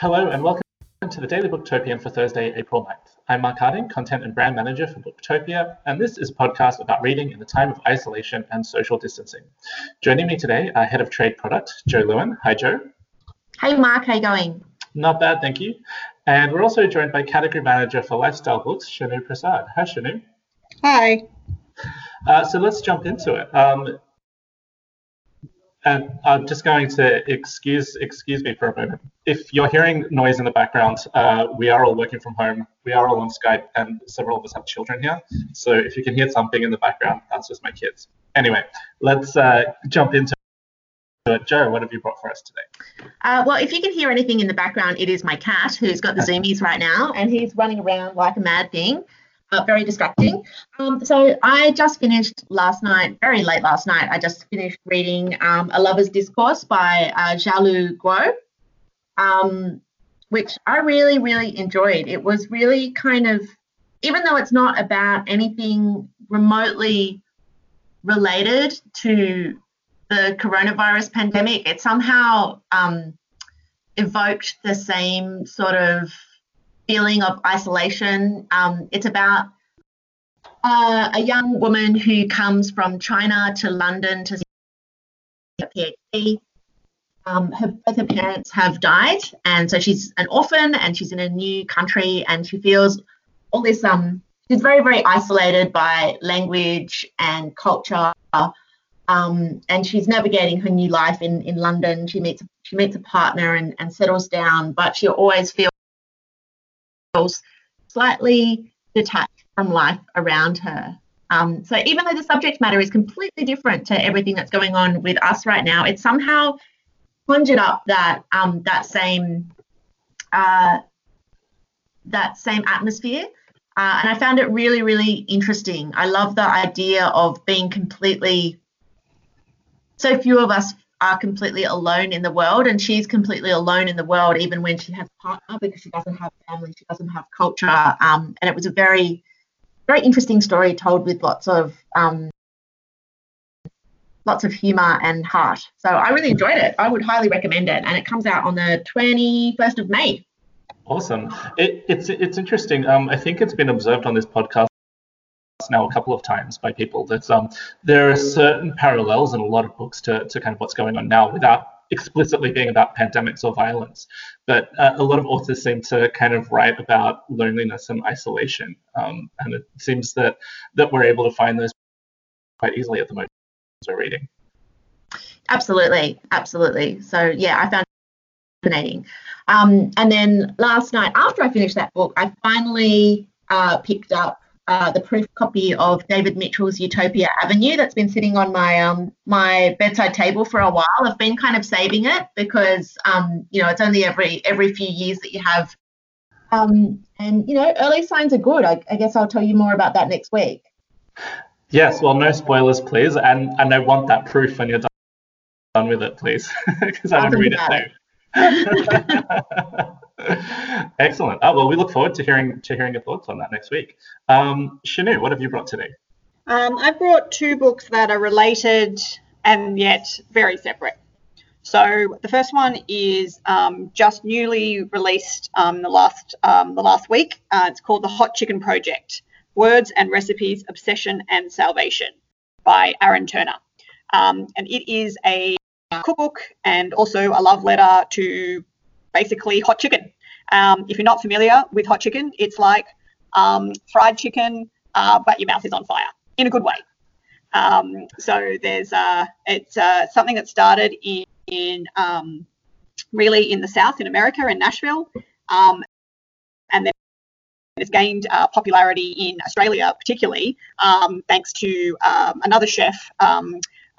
Hello and welcome to the Daily Booktopian for Thursday, April 9th. I'm Mark Harding, Content and Brand Manager for Booktopia, and this is a podcast about reading in the time of isolation and social distancing. Joining me today are Head of Trade Product, Joe Lewin. Hi, Joe. Hey, Mark. How you going? Not bad, thank you. And we're also joined by Category Manager for Lifestyle Books, Shanu Prasad. Hi, Shanu. Hi. Uh, so let's jump into it. Um, and I'm just going to excuse excuse me for a moment. If you're hearing noise in the background, uh, we are all working from home. We are all on Skype, and several of us have children here. So if you can hear something in the background, that's just my kids. Anyway, let's uh, jump into it. Joe, what have you brought for us today? Uh, well, if you can hear anything in the background, it is my cat who's got the zoomies right now, and he's running around like a mad thing uh, very distracting. Um, so I just finished last night, very late last night, I just finished reading um, A Lover's Discourse by uh, Xiaolu Guo, um, which I really, really enjoyed. It was really kind of, even though it's not about anything remotely related to the coronavirus pandemic, it somehow um, evoked the same sort of feeling of isolation. Um, it's about uh, a young woman who comes from China to London to get a PhD. Um, her, both her parents have died, and so she's an orphan, and she's in a new country, and she feels all this. Um, she's very, very isolated by language and culture, um, and she's navigating her new life in in London. She meets she meets a partner and, and settles down, but she always feels slightly detached from life around her. Um, so even though the subject matter is completely different to everything that's going on with us right now, it somehow conjured up that um, that same uh, that same atmosphere. Uh, and I found it really, really interesting. I love the idea of being completely so few of us are completely alone in the world and she's completely alone in the world even when she has a partner because she doesn't have family she doesn't have culture um, and it was a very very interesting story told with lots of um, lots of humor and heart. So i really enjoyed it. I would highly recommend it and it comes out on the 21st of may. Awesome. It, it's it's interesting. Um, i think it's been observed on this podcast now a couple of times by people that um, there are certain parallels in a lot of books to, to kind of what's going on now without explicitly being about pandemics or violence. But uh, a lot of authors seem to kind of write about loneliness and isolation. Um, and it seems that, that we're able to find those quite easily at the moment we're reading. Absolutely. Absolutely. So, yeah, I found it fascinating. Um, and then last night, after I finished that book, I finally uh, picked up uh, the proof copy of David Mitchell's Utopia Avenue that's been sitting on my um, my bedside table for a while. I've been kind of saving it because um, you know it's only every every few years that you have, um, and you know early signs are good. I, I guess I'll tell you more about that next week. Yes, well, no spoilers, please, and and I want that proof when you're done with it, please, because I want to read it too. Excellent. Oh, well, we look forward to hearing to hearing your thoughts on that next week. Um, Shanu, what have you brought today? Um, I brought two books that are related and yet very separate. So the first one is um, just newly released um, the last um, the last week. Uh, it's called The Hot Chicken Project: Words and Recipes, Obsession and Salvation by Aaron Turner, um, and it is a cookbook and also a love letter to basically hot chicken. Um, if you're not familiar with hot chicken, it's like um, fried chicken, uh, but your mouth is on fire in a good way. Um, so there's uh, it's uh, something that started in, in um, really in the South in America in Nashville, um, and then it's gained uh, popularity in Australia, particularly um, thanks to another chef.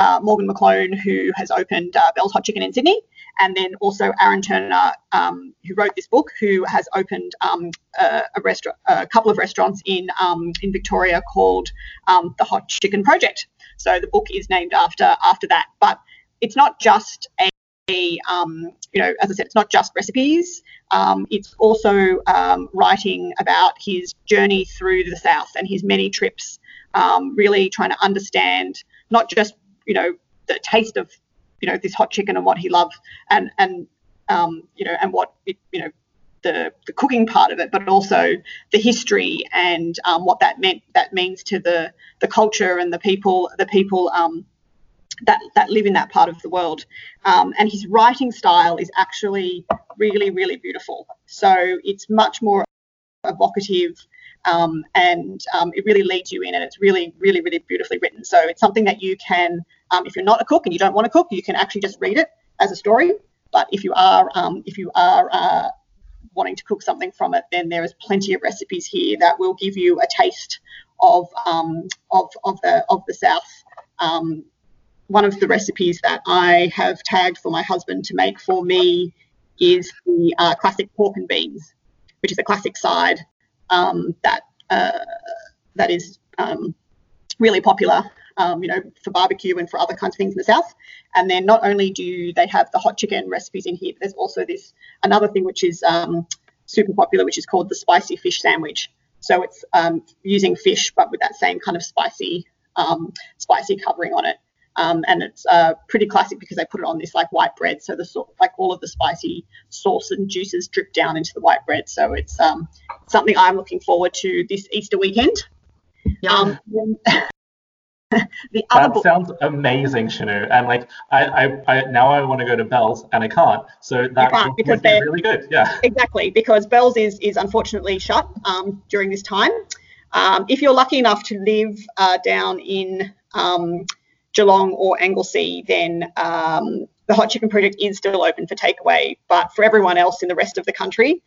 Uh, Morgan McGlone, who has opened uh, Belles Hot Chicken in Sydney, and then also Aaron Turner, um, who wrote this book, who has opened um, a, a, restaurant, a couple of restaurants in um, in Victoria called um, the Hot Chicken Project. So the book is named after after that. But it's not just a, a um, you know, as I said, it's not just recipes. It's also writing about his journey through the South and his many trips, really trying to understand not just you know the taste of you know this hot chicken and what he loved and and um, you know, and what it, you know, the, the cooking part of it, but also the history and um, what that meant that means to the the culture and the people the people um, that that live in that part of the world. Um, and his writing style is actually really really beautiful. So it's much more evocative. Um, and um, it really leads you in, and it's really, really, really beautifully written. So it's something that you can, um, if you're not a cook and you don't want to cook, you can actually just read it as a story. But if you are, um, if you are uh, wanting to cook something from it, then there is plenty of recipes here that will give you a taste of um, of, of the of the South. Um, one of the recipes that I have tagged for my husband to make for me is the uh, classic pork and beans, which is a classic side um, that uh, that is um, really popular, um, you know, for barbecue and for other kinds of things in the south. And then not only do they have the hot chicken recipes in here, but there's also this another thing which is um, super popular, which is called the spicy fish sandwich. So it's um, using fish, but with that same kind of spicy spicy covering on it. Um, and it's uh, pretty classic because they put it on this like white bread, so the like all of the spicy sauce and juices drip down into the white bread. So it's um, something I'm looking forward to this Easter weekend. Yum. Um, the other That book, sounds amazing, Shanu. And like, I, I, I now I want to go to Belles and I can't. So that can't would because be they're- really good. Yeah. exactly because Belles is is unfortunately shut um, during this time. Um, if you're lucky enough to live uh, down in um, Geelong or Anglesea, then um, the Hot Chicken Project is still open for takeaway. But for everyone else in the rest of the country,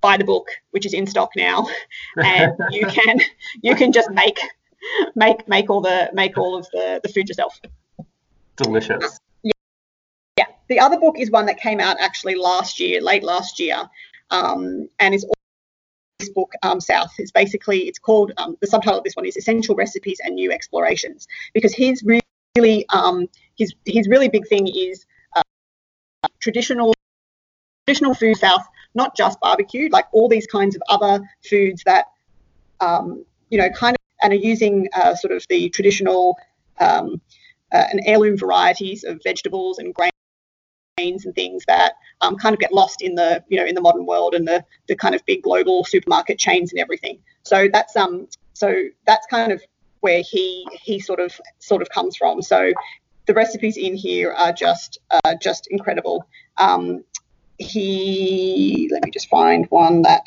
buy the book, which is in stock now, and you can you can just make make make all the make all of the, the food yourself. Delicious. Yeah, yeah. the other book is one that came out actually last year, late last year, um, and is all this book um, South. It's basically it's called um, the subtitle of this one is Essential Recipes and New Explorations because his really um, his his really big thing is uh, traditional traditional food South, not just barbecue, like all these kinds of other foods that um, you know kind of and are using uh, sort of the traditional um, uh, and heirloom varieties of vegetables and grains and things that um, kind of get lost in the you know in the modern world and the the kind of big global supermarket chains and everything. So that's um so that's kind of where he he sort of sort of comes from. So the recipes in here are just uh, just incredible. Um, he let me just find one that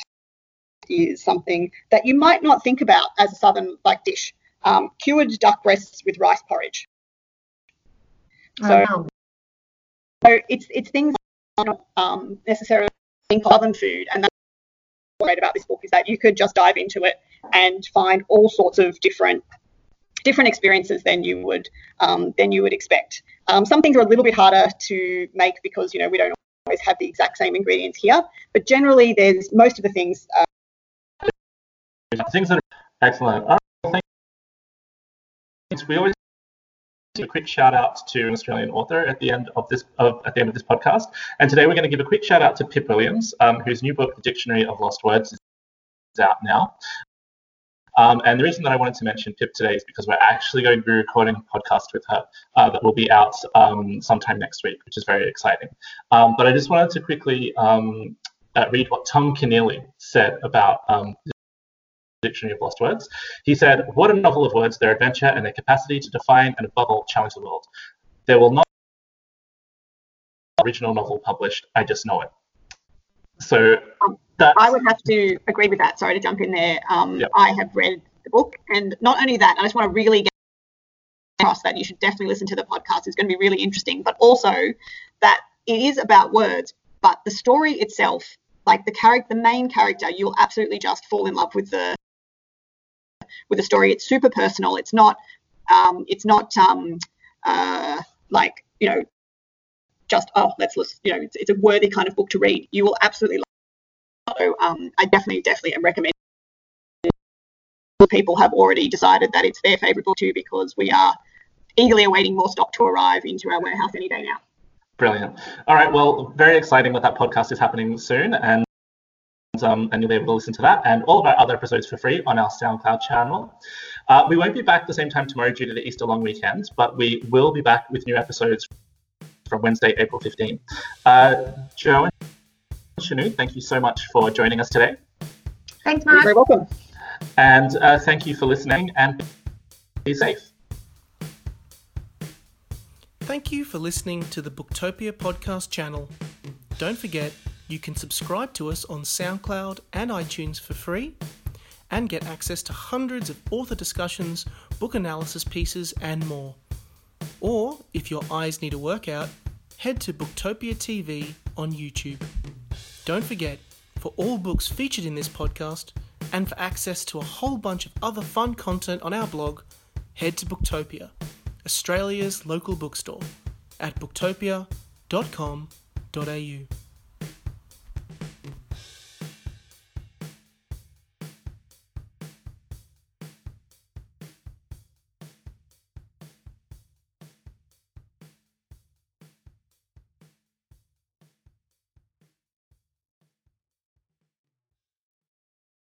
is something that you might not think about as a southern like dish. Um, cured duck breasts with rice porridge. So Oh, so it's it's things that don't um, necessarily think of food, and that's what's great about this book is that you could just dive into it and find all sorts of different different experiences than you would um, than you would expect. Um, some things are a little bit harder to make because you know we don't always have the exact same ingredients here, but generally there's most of the things. Uh, Things that are excellent. Well, thanks. We always a quick shout out to an Australian author at the end of this of, at the end of this podcast. And today we're going to give a quick shout out to Pip Williams, um, whose new book, The Dictionary of Lost Words, is out now. Um, and the reason that I wanted to mention Pip today is because we're actually going to be recording a podcast with her uh, that will be out um, sometime next week, which is very exciting. Um, but I just wanted to quickly um, uh, read what Tom Keneally said about um, Dictionary of Lost Words. He said, What a novel of words, their adventure and their capacity to define and above all challenge the world. There will not be original novel published, I just know it. So that's I would have to agree with that. Sorry to jump in there. Um, Yep. I have read the book, and not only that, I just want to really get across that you should definitely listen to the podcast. It's going to be really interesting, but also that it is about words, but the story itself, like the character, the main character, you'll absolutely just fall in love with the with the story. It's super personal. It's not. Um, it's not um, uh, like you know, just oh, let's listen. You know, it's, it's a worthy kind of book to read. You will absolutely um, I definitely, definitely recommend. People have already decided that it's their favourite book too because we are eagerly awaiting more stock to arrive into our warehouse any day now. brilliant. All right, well, very exciting that that podcast is happening soon. And um, and you'll be able to listen to that and all of our other episodes for free on our SoundCloud channel. Uh, we won't be back the same time tomorrow due to the Easter long weekend, but we will be back with new episodes from Wednesday, April 15. Uh, Joe Shanu, thank you so much for joining us today. Thanks, You're very welcome. And uh, thank you for listening and be safe. Thank you for listening to the Booktopia podcast channel. Don't forget, you can subscribe to us on SoundCloud and iTunes for free and get access to hundreds of author discussions, book analysis pieces, and more. Or, if your eyes need a workout, head to Booktopia TV on YouTube. Don't forget, for all books featured in this podcast and for access to a whole bunch of other fun content on our blog, head to Booktopia, Australia's local bookstore, at booktopia.com.au.